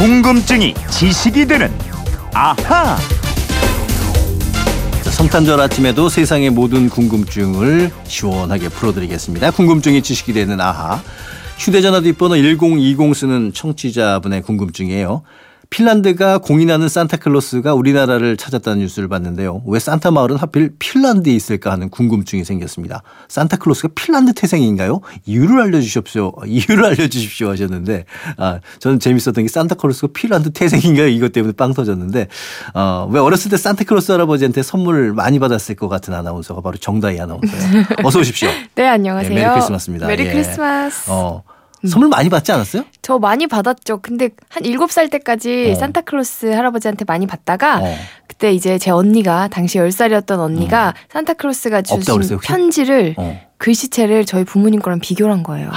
궁금증이 지식이 되는 아하. 자, 성탄절 아침에도 세상의 모든 궁금증을 시원하게 풀어드리겠습니다. 궁금증이 지식이 되는 아하. 휴대전화 뒷번호 1020 쓰는 청취자분의 궁금증이에요. 핀란드가 공인하는 산타클로스가 우리나라를 찾았다는 뉴스를 봤는데요. 왜 산타 마을은 하필 핀란드에 있을까 하는 궁금증이 생겼습니다. 산타클로스가 핀란드 태생인가요? 이유를 알려주십시오. 이유를 알려주십시오 하셨는데, 아, 저는 재밌었던 게 산타클로스가 핀란드 태생인가요? 이것 때문에 빵 터졌는데, 어, 왜 어렸을 때 산타클로스 할아버지한테 선물을 많이 받았을 것 같은 아나운서가 바로 정다희 아나운서예요. 어서 오십시오. 네, 안녕하세요. 네, 메리 크리스마스입니다. 메리 예. 크리스마스. 어, 선물 많이 받지 않았어요? 저 많이 받았죠. 근데 한 7살 때까지 어. 산타클로스 할아버지한테 많이 받다가 어. 그때 이제 제 언니가 당시 10살이었던 언니가 산타클로스가 없다고 주신 그랬어요? 편지를 어. 글씨체를 저희 부모님 거랑 비교를 한 거예요.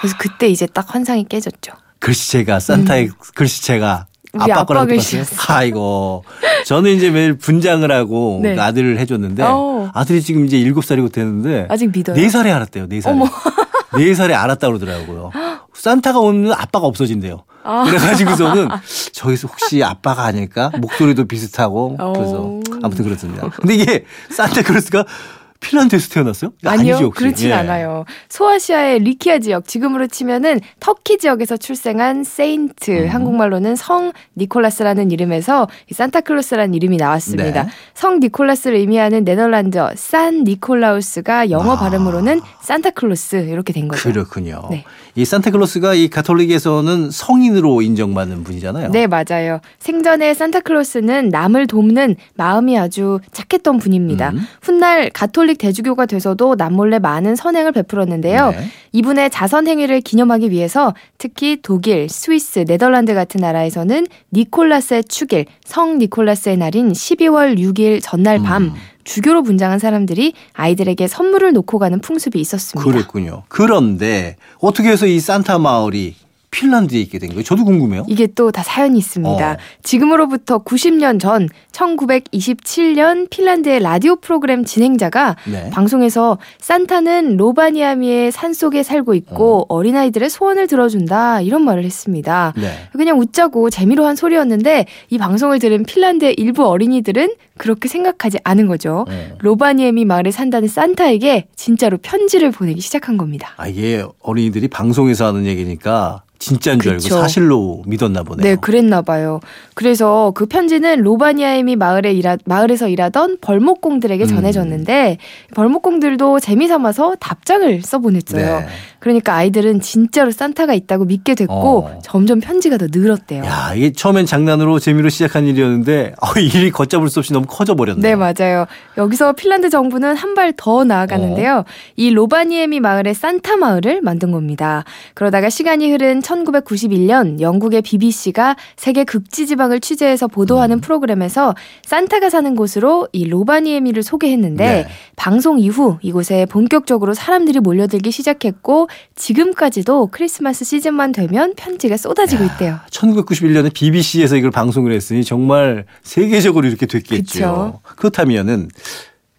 그래서 그때 이제 딱 환상이 깨졌죠. 글씨체가 산타의 글씨체가 우리 아빠 글씨였어요. 똑같아요? 아이고. 저는 이제 매일 분장을 하고 네. 아들을 해줬는데 어. 아들이 지금 이제 일곱 살이고 되는데 아직 믿어요? 네 살에 알았대요. 네 살에. 어머. 네 살에 알았다 그러더라고요. 산타가 오면 아빠가 없어진대요. 아. 그래가지고서는 저기서 혹시 아빠가 아닐까? 목소리도 비슷하고 그래서 어. 아무튼 그렇습니다. 근데 이게 산타 크로스가 핀란드에서 태어났어요? 아니요, 아니죠? 그렇진 예. 않아요. 소아시아의 리키아 지역, 지금으로 치면은 터키 지역에서 출생한 Saint, 음. 한국말로는 성 니콜라스라는 이름에서 이 산타클로스라는 이름이 나왔습니다. 네. 성 니콜라스를 의미하는 네덜란드어 산 니콜라우스가 영어 아. 발음으로는 산타클로스 이렇게 된 거죠. 그렇군요. 네. 이 산타클로스가 이 가톨릭에서는 성인으로 인정받는 분이잖아요. 네, 맞아요. 생전에 산타클로스는 남을 돕는 마음이 아주 착했던 분입니다. 음. 훗날 가톨릭 대주교가 돼서도 남몰래 많은 선행을 베풀었는데요. 네. 이분의 자선 행위를 기념하기 위해서 특히 독일, 스위스, 네덜란드 같은 나라에서는 니콜라스의 축일, 성 니콜라스의 날인 12월 6일 전날 밤 음. 주교로 분장한 사람들이 아이들에게 선물을 놓고 가는 풍습이 있었습니다. 그랬군요. 그런데 어떻게 해서 이 산타 마을이 핀란드에 있게 된 거예요? 저도 궁금해요. 이게 또 다 사연이 있습니다. 어. 지금으로부터 90년 전 1927년 핀란드의 라디오 프로그램 진행자가 네. 방송에서 산타는 로바니아미의 산속에 살고 있고 어. 린아이들의 소원을 들어준다 이런 말을 했습니다. 네. 그냥 웃자고 재미로 한 소리였는데 이 방송을 들은 핀란드의 일부 어린이들은 그렇게 생각하지 않은 거죠. 어. 로바니에미 마을에 산다는 산타에게 진짜로 편지를 보내기 시작한 겁니다. 아 이게 어린이들이 방송에서 하는 얘기니까 진짜인 줄 알고 그쵸. 사실로 믿었나 보네요. 네, 그랬나 봐요. 그래서 그 편지는 로바니아에미 마을에 일하, 마을에서 일하던 벌목공들에게 음. 전해졌는데 벌목공들도 재미 삼아서 답장을 써 보냈어요. 네. 그러니까 아이들은 진짜로 산타가 있다고 믿게 됐고 어. 점점 편지가 더 늘었대요. 야 이게 처음엔 장난으로 재미로 시작한 일이었는데 어, 일이 걷잡을 수 없이 너무 커져 버렸네요. 네, 맞아요. 여기서 핀란드 정부는 한 발 더 나아가는데요. 어. 이 로바니에미 마을의 산타 마을을 만든 겁니다. 그러다가 시간이 흐른 1991년 영국의 BBC가 세계 극지 지방을 취재해서 보도하는 음. 프로그램에서 산타가 사는 곳으로 이 로바니에미를 소개했는데 네. 방송 이후 이곳에 본격적으로 사람들이 몰려들기 시작했고 지금까지도 크리스마스 시즌만 되면 편지가 쏟아지고 있대요. 1991년에 BBC에서 이걸 방송을 했으니 정말 세계적으로 이렇게 됐겠죠. 그쵸. 그렇다면은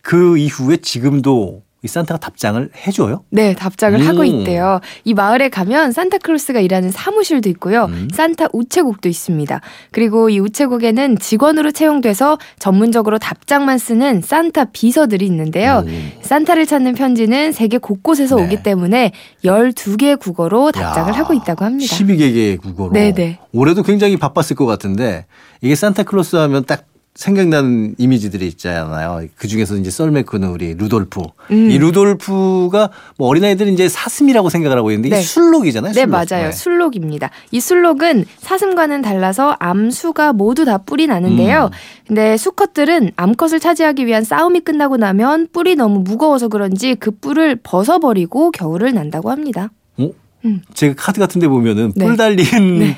그 이후에 지금도 이 산타가 답장을 해줘요? 네, 답장을 음. 하고 있대요. 이 마을에 가면 산타클로스가 일하는 사무실도 있고요. 음. 산타 우체국도 있습니다. 그리고 이 우체국에는 직원으로 채용돼서 전문적으로 답장만 쓰는 산타 비서들이 있는데요. 음. 산타를 찾는 편지는 세계 곳곳에서 네. 오기 때문에 12개의 국어로 답장을 야, 하고 있다고 합니다. 12개의 국어로. 네네. 올해도 굉장히 바빴을 것 같은데 이게 산타클로스 하면 딱 생각나는 이미지들이 있잖아요. 그 중에서 이제 썰매크는 우리 루돌프. 음. 이 루돌프가 뭐 어린아이들은 이제 사슴이라고 생각을 하고 있는데 이게 네. 술록이잖아요. 네, 술록. 맞아요. 술록입니다. 이 술록은 사슴과는 달라서 암수가 모두 다 뿔이 나는데요. 음. 근데 수컷들은 암컷을 차지하기 위한 싸움이 끝나고 나면 뿔이 너무 무거워서 그런지 그 뿔을 벗어버리고 겨울을 난다고 합니다. 어? 음. 제가 카드 같은 데 보면은 네. 뿔 달린 네.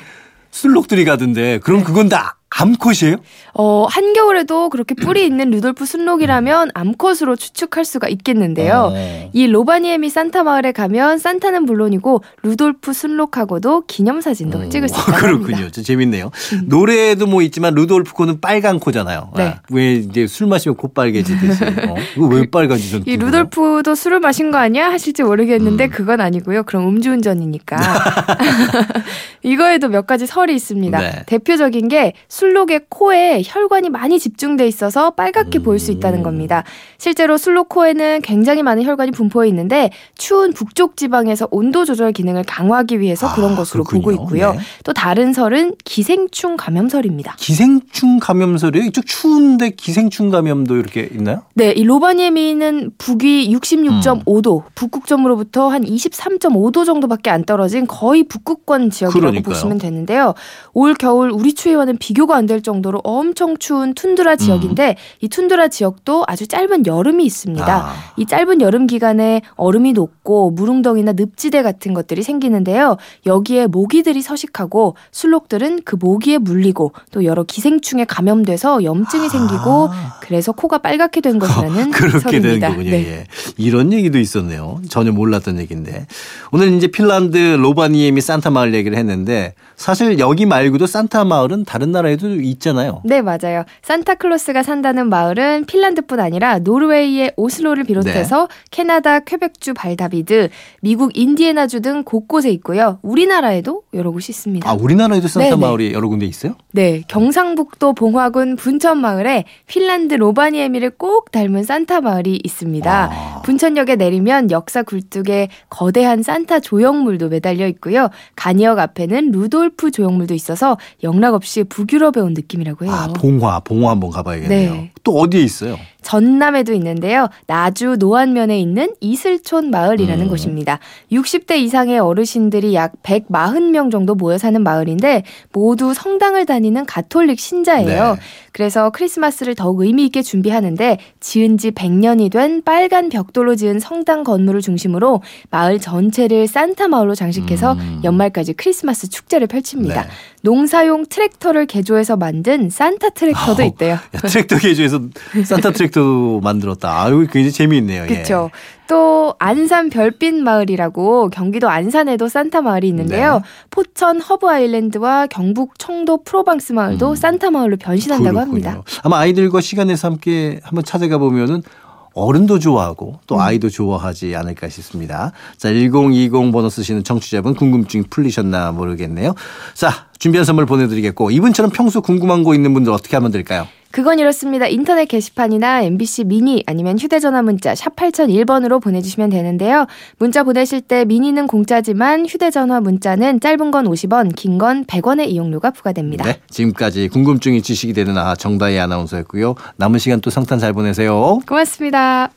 순록들이 가던데 그럼 그건 다 암컷이에요? 어, 한겨울에도 그렇게 뿔이 있는 루돌프 순록이라면 암컷으로 추측할 수가 있겠는데요. 어. 이 로바니에미 산타 마을에 가면 산타는 물론이고 루돌프 순록하고도 기념사진도 음, 찍을 수 있다고 그렇군요. 합니다. 좀 재밌네요. 노래에도 뭐 있지만 루돌프 코는 빨간 코잖아요. 네. 아, 왜 이제 술 마시면 코 빨개지듯이. 어? 이거 왜 빨개지던 이 루돌프도 술을 마신 거 아니야 하실지 모르겠는데 음. 그건 아니고요. 그럼 음주운전이니까. 이거에도 몇 가지 설이 있습니다. 네. 대표적인 게 술 록의 코에 혈관이 많이 집중돼 있어서 빨갛게 보일 수 있다는 음. 겁니다. 실제로 술록 코에는 굉장히 많은 혈관이 분포해 있는데 추운 북쪽 지방에서 온도 조절 기능을 강화하기 위해서 그런 아, 것으로 그렇군요. 보고 있고요. 네. 또 다른 설은 기생충 감염설입니다. 기생충 감염설이에요? 이쪽 추운데 기생충 감염도 이렇게 있나요? 네, 이 로바니에미는 북위 음. 66.5도, 북극점으로부터 한 23.5도 정도밖에 안 떨어진 거의 북극권 지역이라고 그러니까요. 보시면 되는데요. 올 겨울 우리 추위와는 비교가 안 될 정도로 엄청 추운 툰드라 지역인데 이 툰드라 지역도 아주 짧은 여름이 있습니다. 음. 아. 이 짧은 여름 기간에 얼음이 녹고 무릉덩이나 늪지대 같은 것들이 생기는데요. 여기에 모기들이 서식하고 술록들은 그 모기에 물리고 또 여러 기생충에 감염돼서 염증이 생기고 아. 그래서 코가 빨갛게 된 것이라는 그렇게 되는 설입니다. 거군요. 네. 예. 이런 얘기도 있었네요. 전혀 몰랐던 얘기인데. 오늘 이제 핀란드 로바니에미 산타 마을 얘기를 했는데 사실 여기 말고도 산타 마을은 다른 나라에도 있잖아요. 네, 맞아요. 산타클로스가 산다는 마을은 핀란드뿐 아니라 노르웨이의 오슬로를 비롯해서 네. 캐나다 퀘벡주 발다비드, 미국 인디애나주 등 곳곳에 있고요. 우리나라에도 여러 곳이 있습니다. 아, 우리나라에도 산타 네네. 마을이 여러 군데 있어요? 네, 경상북도 봉화군 분천 마을에 핀란드 로바니에미를 꼭 닮은 산타 마을이 있습니다. 아. 분천역에 내리면 역사 굴뚝에 거대한 산타 조형물도 매달려 있고요. 간이역 앞에는 루돌프 조형물도 있어서 영락 없이 북유럽 에온 느낌이라고 해요. 아, 봉화, 봉화 한번 가봐야겠네요. 네. 또 어디에 있어요? 전남에도 있는데요. 나주 노안면에 있는 이슬촌 마을이라는 음. 곳입니다. 60대 이상의 어르신들이 약 140명 정도 모여 사는 마을인데 모두 성당을 다니는 가톨릭 신자예요. 네. 그래서 크리스마스를 더욱 의미 있게 준비하는데 지은 지 100년이 된 빨간 벽돌로 지은 성당 건물을 중심으로 마을 전체를 산타 마을로 장식해서 음. 연말까지 크리스마스 축제를 펼칩니다. 네. 농사용 트랙터를 개조해서 만든 산타 트랙터도 아우, 있대요. 야, 트랙터 개조해서 산타 트랙터 만들었다. 아유, 굉장히 재미있네요. 예. 그렇죠. 또 안산 별빛 마을이라고 경기도 안산에도 산타 마을이 있는데요. 네. 포천 허브 아일랜드와 경북 청도 프로방스 마을도 음. 산타 마을로 변신한다고 그렇군요. 합니다. 아마 아이들과 시간 내서 함께 한번 찾아가 보면은 어른도 좋아하고 또 아이도 좋아하지 않을까 싶습니다. 자, 1020 번호 쓰시는 청취자분 궁금증이 풀리셨나 모르겠네요. 자, 준비한 선물 보내드리겠고 이분처럼 평소 궁금한 거 있는 분들 어떻게 하면 될까요? 그건 이렇습니다. 인터넷 게시판이나 MBC 미니 아니면 휴대전화 문자 샵 8001번으로 보내주시면 되는데요. 문자 보내실 때 미니는 공짜지만 휴대전화 문자는 짧은 건 50원, 긴 건 100원의 이용료가 부과됩니다. 네, 지금까지 궁금증이 지식이 되는 아 정다희 아나운서였고요. 남은 시간 또 성탄 잘 보내세요. 고맙습니다.